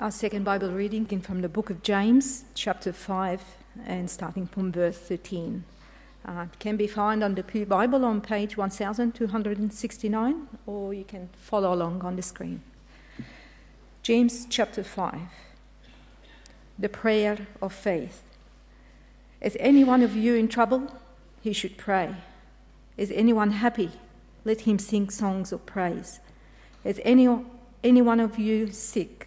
Our second Bible reading came from the book of James, chapter 5, and starting from verse 13. Uh, it can be found on the Pew Bible on page 1269, or you can follow along on the screen. James chapter 5 The prayer of faith. Is any one of you in trouble? He should pray. Is anyone happy? Let him sing songs of praise. Is any, any one of you sick?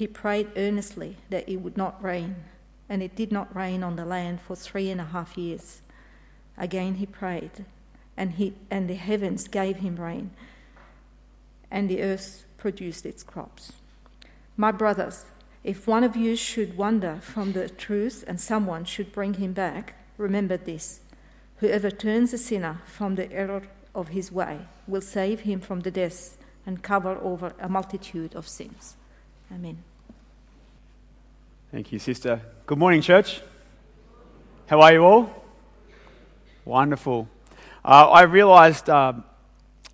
he prayed earnestly that it would not rain, and it did not rain on the land for three and a half years. Again he prayed, and, he, and the heavens gave him rain, and the earth produced its crops. My brothers, if one of you should wander from the truth and someone should bring him back, remember this whoever turns a sinner from the error of his way will save him from the death and cover over a multitude of sins. Amen. Thank you, sister. Good morning, church. How are you all? Wonderful. Uh, I realised uh,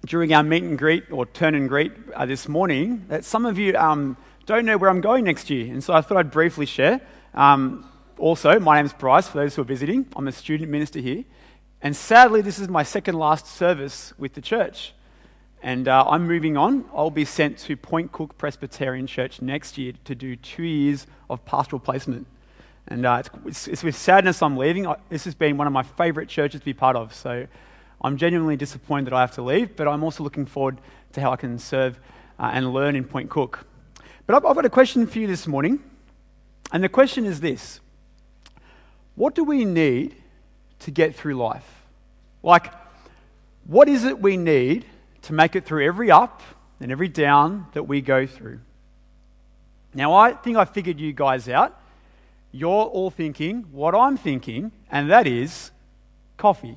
during our meet and greet or turn and greet uh, this morning that some of you um, don't know where I'm going next year, and so I thought I'd briefly share. Um, also, my name's Bryce, for those who are visiting. I'm a student minister here, and sadly, this is my second last service with the church. And uh, I'm moving on. I'll be sent to Point Cook Presbyterian Church next year to do two years of pastoral placement. And uh, it's, it's, with sadness I'm leaving. I, this has been one of my favourite churches to be part of. So I'm genuinely disappointed that I have to leave, but I'm also looking forward to how I can serve uh, and learn in Point Cook. But I've, I've got a question for you this morning. And the question is this What do we need to get through life? Like, what is it we need to make it through every up and every down that we go through. Now, I think I figured you guys out. You're all thinking what I'm thinking, and that is coffee.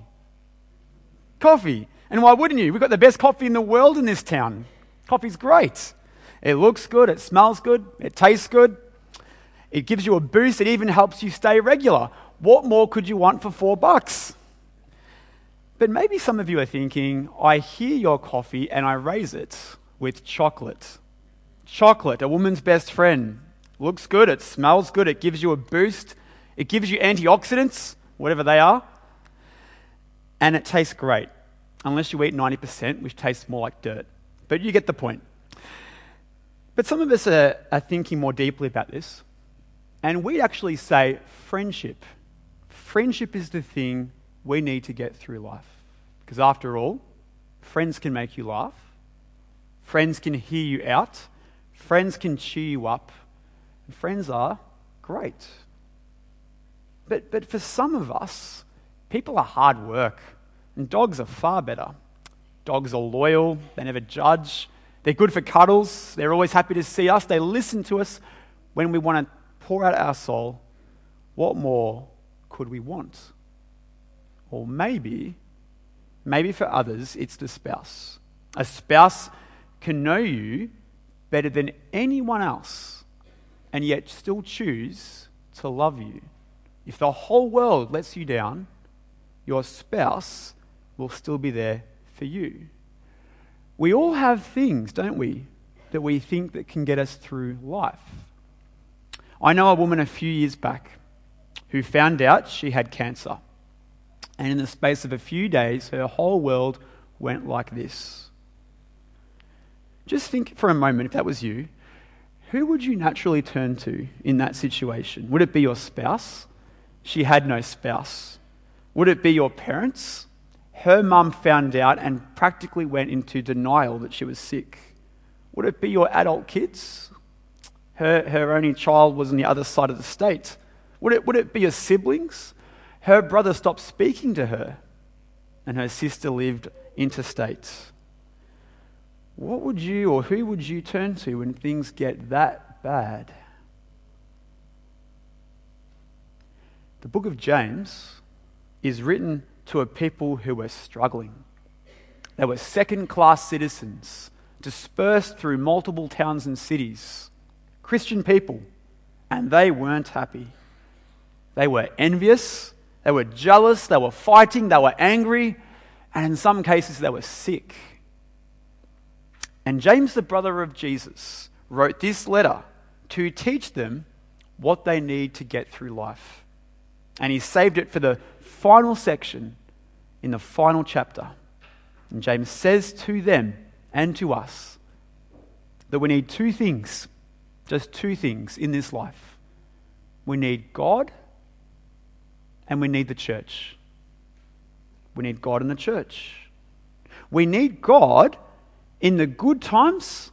Coffee. And why wouldn't you? We've got the best coffee in the world in this town. Coffee's great. It looks good, it smells good, it tastes good, it gives you a boost, it even helps you stay regular. What more could you want for four bucks? But maybe some of you are thinking, I hear your coffee and I raise it with chocolate. Chocolate, a woman's best friend. Looks good, it smells good, it gives you a boost, it gives you antioxidants, whatever they are, and it tastes great. Unless you eat 90%, which tastes more like dirt. But you get the point. But some of us are, are thinking more deeply about this, and we actually say friendship. Friendship is the thing we need to get through life. Because after all, friends can make you laugh, friends can hear you out, friends can cheer you up, and friends are great. But, but for some of us, people are hard work, and dogs are far better. Dogs are loyal, they never judge, they're good for cuddles, they're always happy to see us, they listen to us when we want to pour out our soul. What more could we want? Or maybe, maybe for others, it's the spouse. A spouse can know you better than anyone else and yet still choose to love you. If the whole world lets you down, your spouse will still be there for you. We all have things, don't we, that we think that can get us through life. I know a woman a few years back who found out she had cancer. And in the space of a few days, her whole world went like this. Just think for a moment, if that was you, who would you naturally turn to in that situation? Would it be your spouse? She had no spouse. Would it be your parents? Her mum found out and practically went into denial that she was sick. Would it be your adult kids? Her, her only child was on the other side of the state. Would it, would it be your siblings? Her brother stopped speaking to her, and her sister lived interstate. What would you or who would you turn to when things get that bad. The book of James is written to a people who were struggling. They were second class citizens, dispersed through multiple towns and cities, Christian people, and they weren't happy. They were envious, they were jealous, they were fighting, they were angry, and in some cases, they were sick. And James, the brother of Jesus, wrote this letter to teach them what they need to get through life. And he saved it for the final section in the final chapter. And James says to them and to us that we need two things, just two things in this life. We need God and we need the church. We need God in the church. We need God in the good times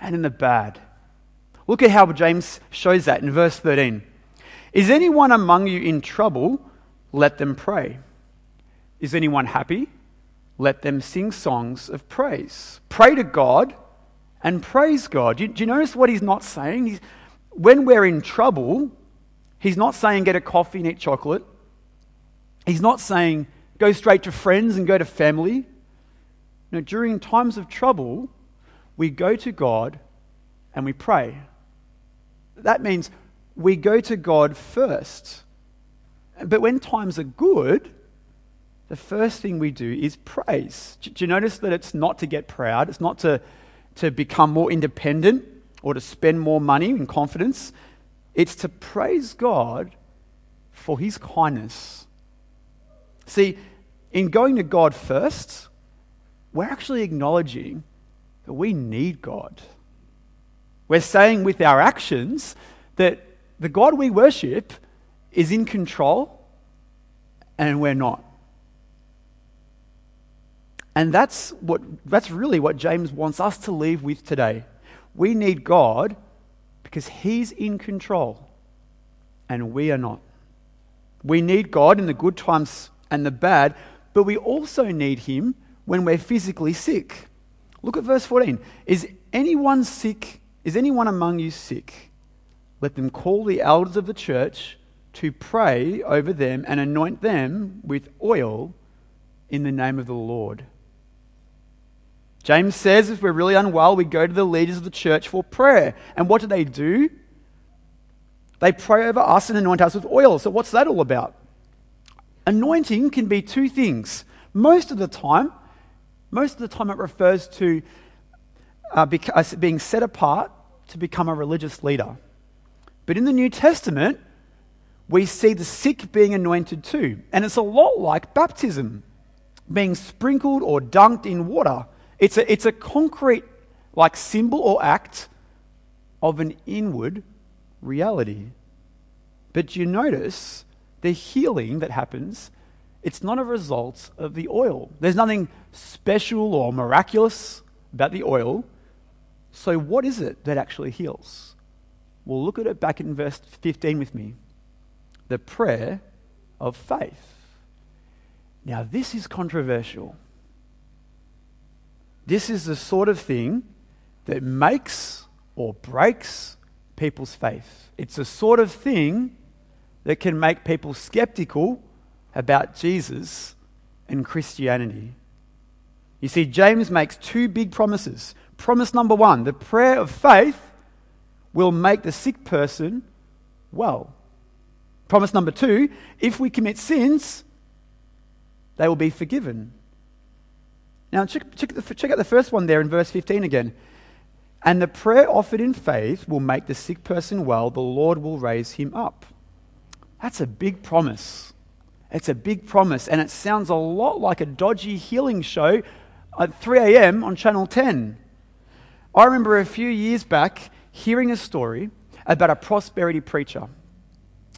and in the bad. Look at how James shows that in verse 13. Is anyone among you in trouble? Let them pray. Is anyone happy? Let them sing songs of praise. Pray to God and praise God. Do you, do you notice what he's not saying? He's, when we're in trouble, he's not saying get a coffee and eat chocolate. He's not saying go straight to friends and go to family. No, during times of trouble, we go to God and we pray. That means we go to God first. But when times are good, the first thing we do is praise. Do you notice that it's not to get proud, it's not to, to become more independent or to spend more money in confidence. It's to praise God for his kindness. See, in going to God first, we're actually acknowledging that we need God. We're saying with our actions that the God we worship is in control and we're not. And that's, what, that's really what James wants us to leave with today. We need God because He's in control and we are not. We need God in the good times and the bad, but we also need Him when we're physically sick. Look at verse 14. Is anyone sick? Is anyone among you sick? Let them call the elders of the church to pray over them and anoint them with oil in the name of the Lord. James says if we're really unwell, we go to the leaders of the church for prayer. And what do they do? They pray over us and anoint us with oil. So, what's that all about? Anointing can be two things. Most of the time, most of the time it refers to uh, being set apart to become a religious leader. But in the New Testament, we see the sick being anointed too. And it's a lot like baptism, being sprinkled or dunked in water. It's a, it's a concrete, like, symbol or act of an inward reality. But you notice the healing that happens, it's not a result of the oil. There's nothing special or miraculous about the oil. So, what is it that actually heals? Well, look at it back in verse 15 with me the prayer of faith. Now, this is controversial. This is the sort of thing that makes or breaks people's faith. It's the sort of thing that can make people skeptical about Jesus and Christianity. You see, James makes two big promises. Promise number one the prayer of faith will make the sick person well. Promise number two if we commit sins, they will be forgiven. Now, check, check, the, check, out the first one there in verse 15 again. And the prayer offered in faith will make the sick person well, the Lord will raise him up. That's a big promise. It's a big promise, and it sounds a lot like a dodgy healing show at 3 a.m. on Channel 10. I remember a few years back hearing a story about a prosperity preacher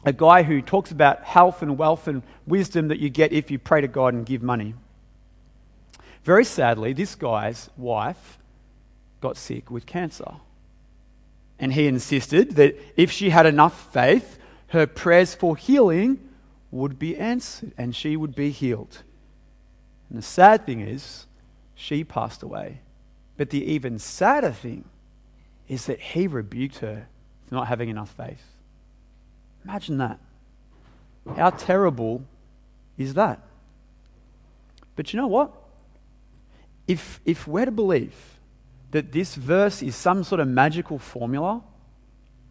a guy who talks about health and wealth and wisdom that you get if you pray to God and give money. Very sadly, this guy's wife got sick with cancer. And he insisted that if she had enough faith, her prayers for healing would be answered and she would be healed. And the sad thing is, she passed away. But the even sadder thing is that he rebuked her for not having enough faith. Imagine that. How terrible is that? But you know what? If, if we're to believe that this verse is some sort of magical formula,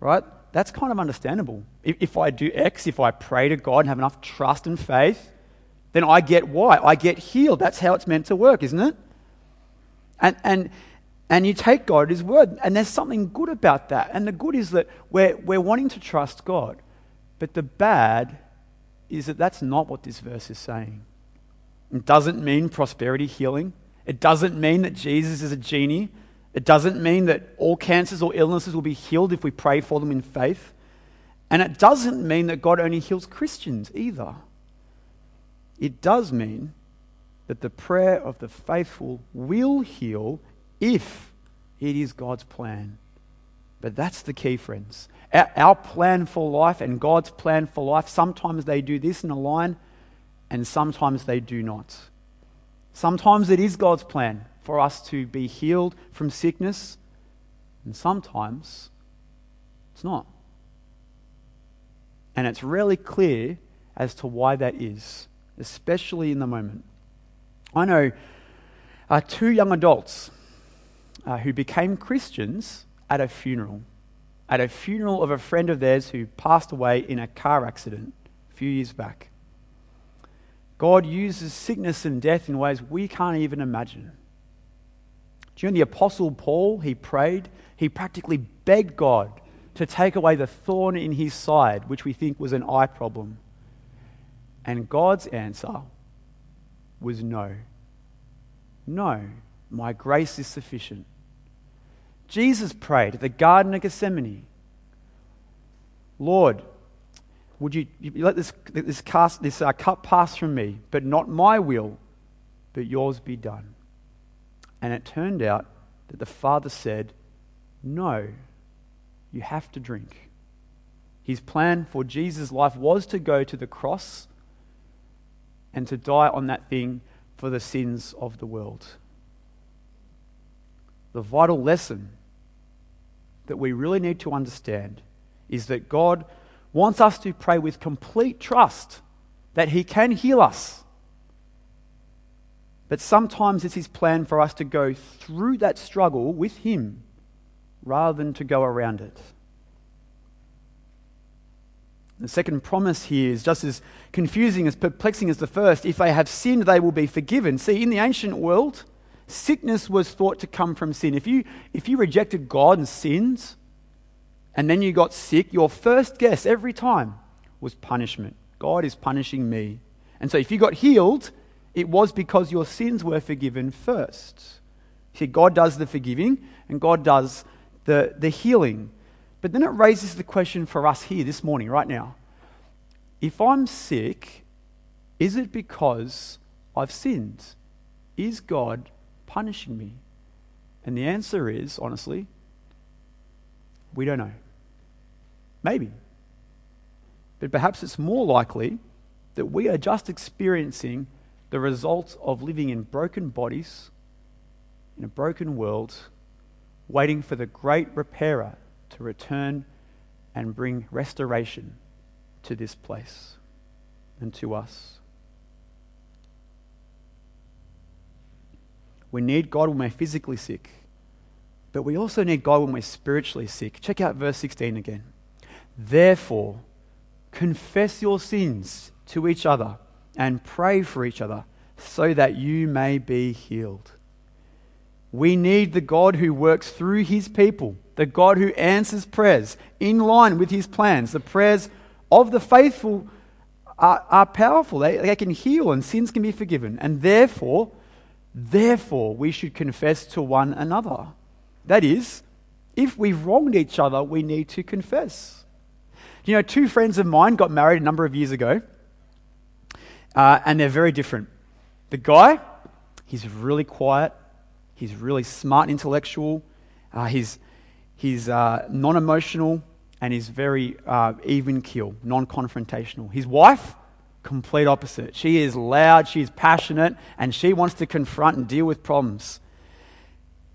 right? That's kind of understandable. If, if I do X, if I pray to God and have enough trust and faith, then I get Y. I get healed. That's how it's meant to work, isn't it? And, and, and you take God at His word. And there's something good about that. And the good is that we're, we're wanting to trust God. But the bad is that that's not what this verse is saying. It doesn't mean prosperity healing. It doesn't mean that Jesus is a genie. It doesn't mean that all cancers or illnesses will be healed if we pray for them in faith. And it doesn't mean that God only heals Christians either. It does mean that the prayer of the faithful will heal if it is God's plan. But that's the key, friends. Our, our, plan for life and God's plan for life, sometimes they do this in a line, and sometimes they do not. Sometimes it is God's plan for us to be healed from sickness, and sometimes it's not. And it's really clear as to why that is especially in the moment. I know uh, two young adults uh, who became Christians at a funeral, at a funeral of a friend of theirs who passed away in a car accident a few years back. God uses sickness and death in ways we can't even imagine. Do you know the Apostle Paul? He prayed, he practically begged God to take away the thorn in his side, which we think was an eye problem. And God's answer was no. No, my grace is sufficient. Jesus prayed at the Garden of Gethsemane Lord, would you, let this, this, cast, this uh, cup pass from me, but not my will, but yours be done? And it turned out that the Father said, No, you have to drink. His plan for Jesus' life was to go to the cross and to die on that thing for the sins of the world. The vital lesson that we really need to understand is that God wants us to pray with complete trust that He can heal us. But sometimes it's His plan for us to go through that struggle with Him rather than to go around it. The second promise here is just as confusing, as perplexing as the first. If they have sinned, they will be forgiven. See, in the ancient world, sickness was thought to come from sin. If you, if you rejected God and sinned, and then you got sick, your first guess every time was punishment. God is punishing me. And so if you got healed, it was because your sins were forgiven first. See, God does the forgiving, and God does the, the healing. But then it raises the question for us here this morning, right now. If I'm sick, is it because I've sinned? Is God punishing me? And the answer is, honestly, we don't know. Maybe. But perhaps it's more likely that we are just experiencing the results of living in broken bodies, in a broken world, waiting for the great repairer to return and bring restoration to this place and to us. We need God when we're physically sick, but we also need God when we're spiritually sick. Check out verse 16 again. Therefore, confess your sins to each other and pray for each other so that you may be healed. We need the God who works through his people, the God who answers prayers in line with his plans. The prayers of the faithful are, are powerful, they, they can heal and sins can be forgiven. And therefore, therefore, we should confess to one another. That is, if we've wronged each other, we need to confess. You know, two friends of mine got married a number of years ago, uh, and they're very different. The guy, he's really quiet, He's really smart intellectual. Uh, he's he's uh, non emotional and he's very uh, even keel, non confrontational. His wife, complete opposite. She is loud, she's passionate, and she wants to confront and deal with problems.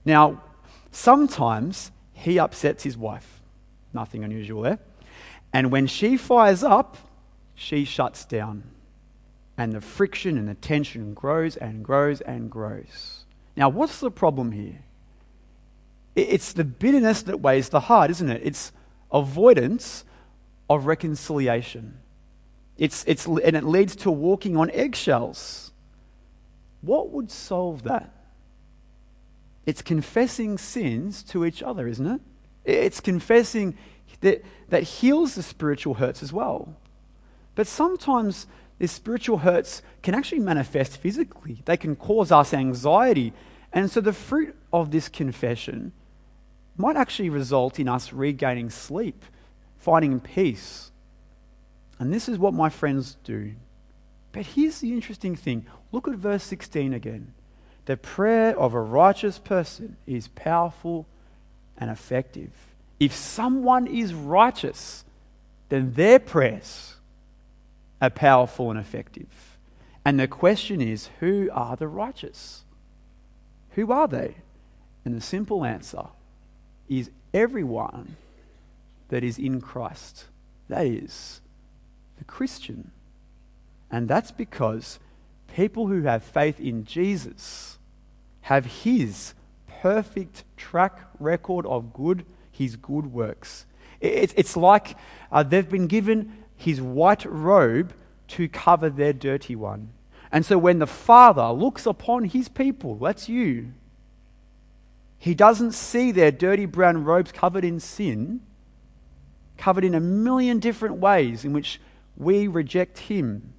Now, sometimes he upsets his wife. Nothing unusual there. And when she fires up, she shuts down. And the friction and the tension grows and grows and grows. Now, what's the problem here? It's the bitterness that weighs the heart, isn't it? It's avoidance of reconciliation. It's, it's, and it leads to walking on eggshells. What would solve that? It's confessing sins to each other, isn't it? It's confessing that, that heals the spiritual hurts as well. But sometimes these spiritual hurts can actually manifest physically, they can cause us anxiety. And so the fruit of this confession might actually result in us regaining sleep, finding peace. And this is what my friends do. But here's the interesting thing look at verse 16 again. The prayer of a righteous person is powerful and effective. If someone is righteous, then their prayers are powerful and effective. And the question is who are the righteous? Who are they? And the simple answer is everyone that is in Christ. That is the Christian. And that's because people who have faith in Jesus have his perfect track record of good, his good works. It's like uh, they've been given his white robe to cover their dirty one. And so when the Father looks upon his people, that's you, he doesn't see their dirty brown robes covered in sin, covered in a million different ways in which we reject him.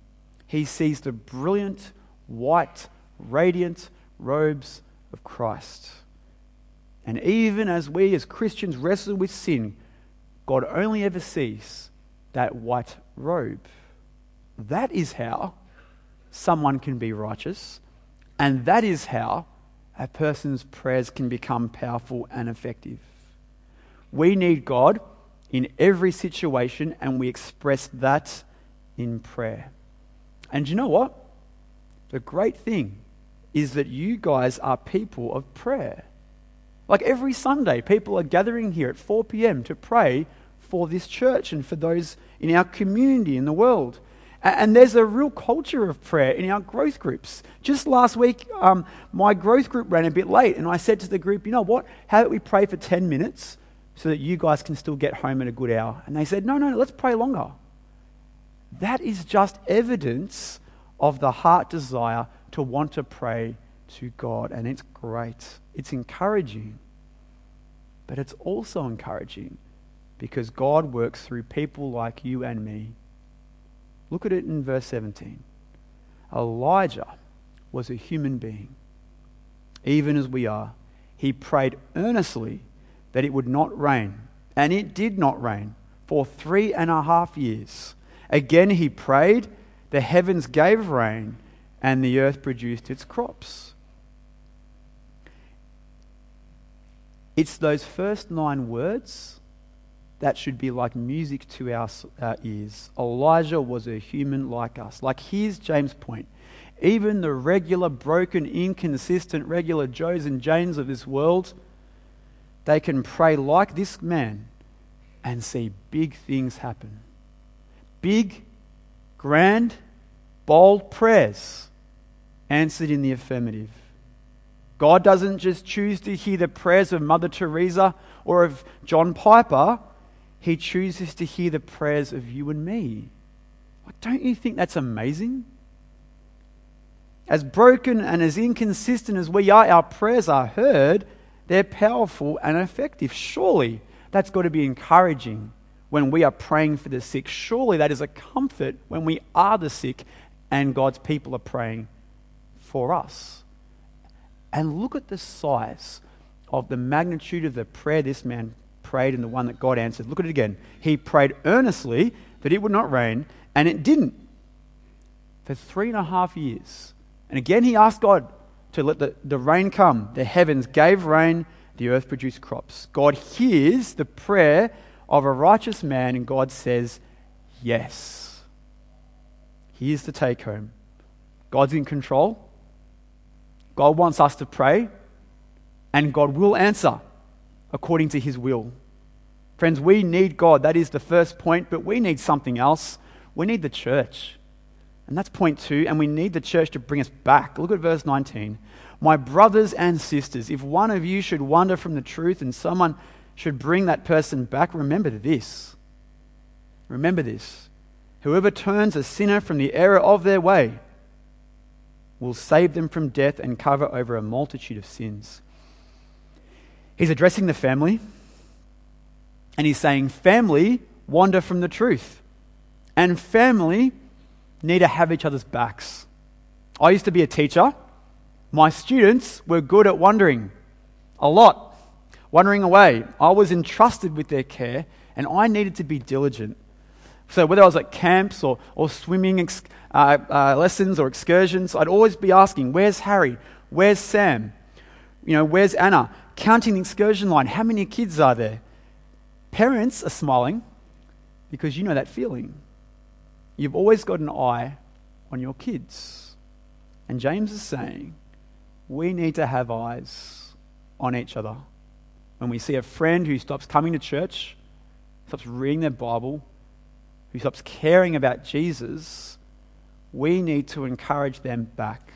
He sees the brilliant, white, radiant robes of Christ. And even as we as Christians wrestle with sin, God only ever sees that white robe. That is how someone can be righteous, and that is how a person's prayers can become powerful and effective. We need God in every situation, and we express that in prayer. And you know what? The great thing is that you guys are people of prayer. Like every Sunday, people are gathering here at 4 p.m. to pray for this church and for those in our community in the world. And there's a real culture of prayer in our growth groups. Just last week, um, my growth group ran a bit late, and I said to the group, you know what? How about we pray for 10 minutes so that you guys can still get home at a good hour? And they said, no, no, let's pray longer. That is just evidence of the heart desire to want to pray to God, and it's great. It's encouraging. But it's also encouraging because God works through people like you and me Look at it in verse 17. Elijah was a human being, even as we are. He prayed earnestly that it would not rain, and it did not rain for three and a half years. Again, he prayed, the heavens gave rain, and the earth produced its crops. It's those first nine words that should be like music to our, ears. Elijah was a human like us. Like, here's James' point. Even the regular, broken, inconsistent, regular Joes and Janes of this world, they can pray like this man and see big things happen. Big, grand, bold prayers answered in the affirmative. God doesn't just choose to hear the prayers of Mother Teresa or of John Piper he chooses to hear the prayers of you and me. Don't you think that's amazing? As broken and as inconsistent as we are, our prayers are heard, they're powerful and effective. Surely that's got to be encouraging when we are praying for the sick. Surely that is a comfort when we are the sick and God's people are praying for us. And look at the size of the magnitude of the prayer this man prayed and the one that God answered. Look at it again. He prayed earnestly that it would not rain, and it didn't for three and a half years. And again, he asked God to let the, the rain come. The heavens gave rain, the earth produced crops. God hears the prayer of a righteous man, and God says, Yes. Here's the take home God's in control. God wants us to pray, and God will answer according to his will. Friends, we need God. That is the first point, but we need something else. We need the church. And that's point two, and we need the church to bring us back. Look at verse 19. My brothers and sisters, if one of you should wander from the truth and someone should bring that person back, remember this. Remember this. Whoever turns a sinner from the error of their way will save them from death and cover over a multitude of sins. He's addressing the family, and he's saying, Family wander from the truth, and family need to have each other's backs. I used to be a teacher. My students were good at wandering a lot, wandering away. I was entrusted with their care, and I needed to be diligent. So, whether I was at camps or, or swimming ex- uh, uh, lessons or excursions, I'd always be asking, Where's Harry? Where's Sam? You know, where's Anna? Counting the excursion line. How many kids are there? Parents are smiling because you know that feeling. You've always got an eye on your kids. And James is saying, we need to have eyes on each other. When we see a friend who stops coming to church, stops reading their Bible, who stops caring about Jesus, we need to encourage them back.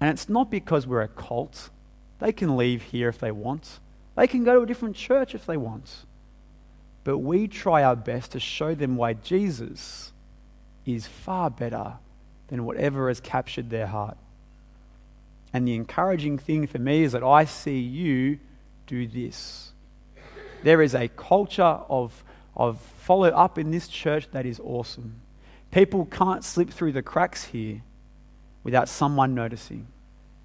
And it's not because we're a cult. They can leave here if they want, they can go to a different church if they want. But we try our best to show them why Jesus is far better than whatever has captured their heart. And the encouraging thing for me is that I see you do this. There is a culture of, of follow up in this church that is awesome. People can't slip through the cracks here without someone noticing.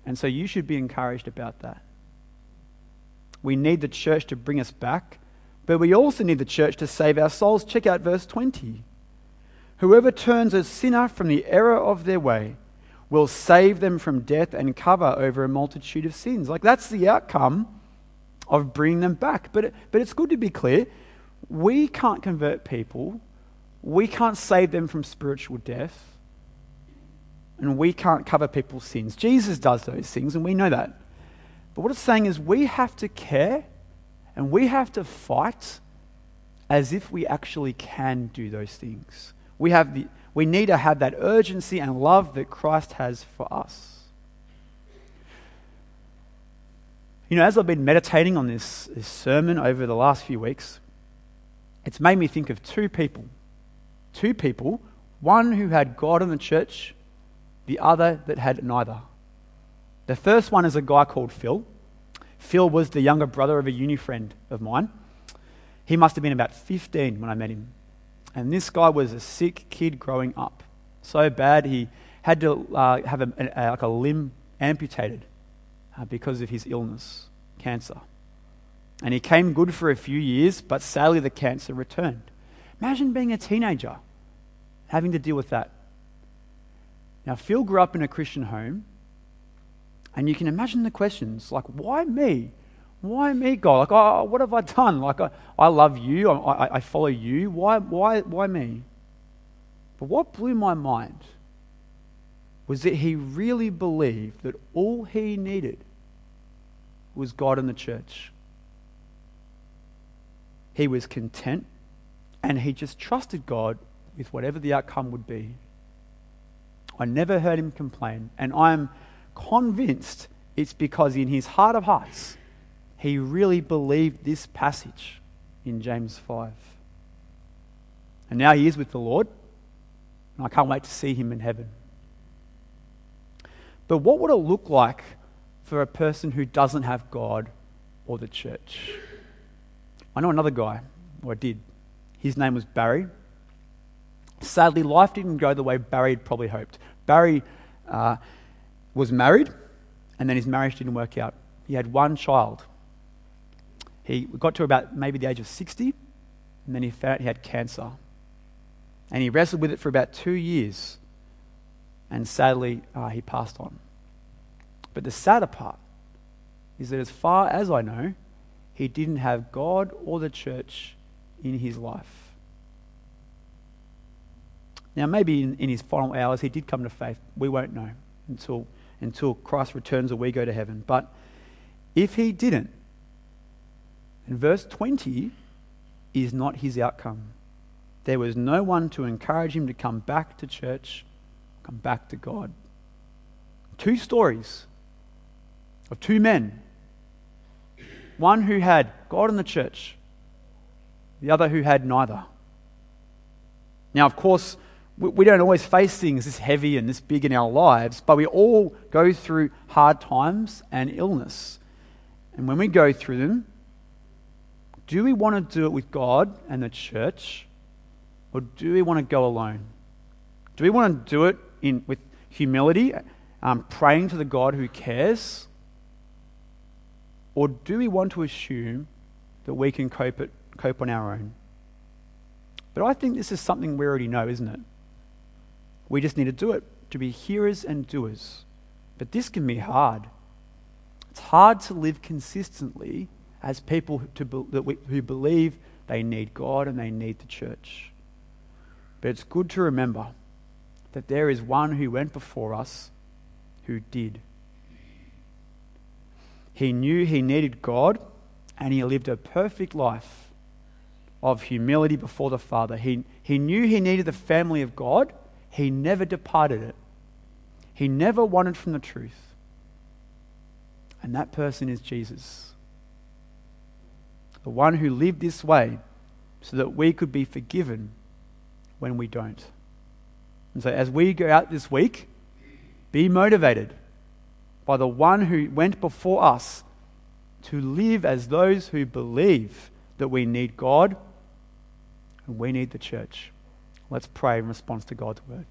And so you should be encouraged about that. We need the church to bring us back, but we also need the church to save our souls. Check out verse 20. Whoever turns a sinner from the error of their way will save them from death and cover over a multitude of sins. Like that's the outcome of bringing them back. But, but it's good to be clear we can't convert people, we can't save them from spiritual death, and we can't cover people's sins. Jesus does those things, and we know that. But what it's saying is we have to care and we have to fight as if we actually can do those things. We, have the, we need to have that urgency and love that Christ has for us. You know, as I've been meditating on this, this sermon over the last few weeks, it's made me think of two people. Two people, one who had God in the church, the other that had neither. The first one is a guy called Phil. Phil was the younger brother of a uni friend of mine. He must have been about 15 when I met him. And this guy was a sick kid growing up. So bad he had to uh, have a, a, like a limb amputated uh, because of his illness, cancer. And he came good for a few years, but sadly the cancer returned. Imagine being a teenager, having to deal with that. Now, Phil grew up in a Christian home, and you can imagine the questions like, why me? Why me, God? Like, oh, what have I done? Like, I, I love you. I, I, follow you. Why, why, why me? But what blew my mind was that he really believed that all he needed was God and the church. He was content and he just trusted God with whatever the outcome would be. I never heard him complain, and I'm convinced it's because in his heart of hearts, he really believed this passage in James 5. And now he is with the Lord, and I can't wait to see him in heaven. But what would it look like for a person who doesn't have God or the church? I know another guy, or I did. His name was Barry. Sadly, life didn't go the way Barry had probably hoped. Barry uh, was married, and then his marriage didn't work out. He had one child, he got to about maybe the age of 60, and then he found out he had cancer. And he wrestled with it for about two years, and sadly, uh, he passed on. But the sadder part is that, as far as I know, he didn't have God or the church in his life. Now, maybe in, in, his final hours he did come to faith. We won't know until, until Christ returns or we go to heaven. But if he didn't, in verse 20 is not his outcome. There was no one to encourage him to come back to church, come back to God. Two stories of two men one who had God and the church, the other who had neither. Now, of course, we don't always face things this heavy and this big in our lives, but we all go through hard times and illness. And when we go through them, do we want to do it with God and the church, or do we want to go alone? Do we want to do it in, with humility, um, praying to the God who cares? Or do we want to assume that we can cope, it, cope on our own? But I think this is something we already know, isn't it? We just need to do it, to be hearers and doers. But this can be hard. It's hard to live consistently as people to, who believe they need God and they need the church. But it's good to remember that there is one who went before us who did. He knew he needed God and he lived a perfect life of humility before the Father. He, he knew he needed the family of God, he never departed it. He never wandered from the truth. And that person is Jesus. The one who lived this way so that we could be forgiven when we don't. And so, as we go out this week, be motivated by the one who went before us to live as those who believe that we need God and we need the church. Let's pray in response to God's word.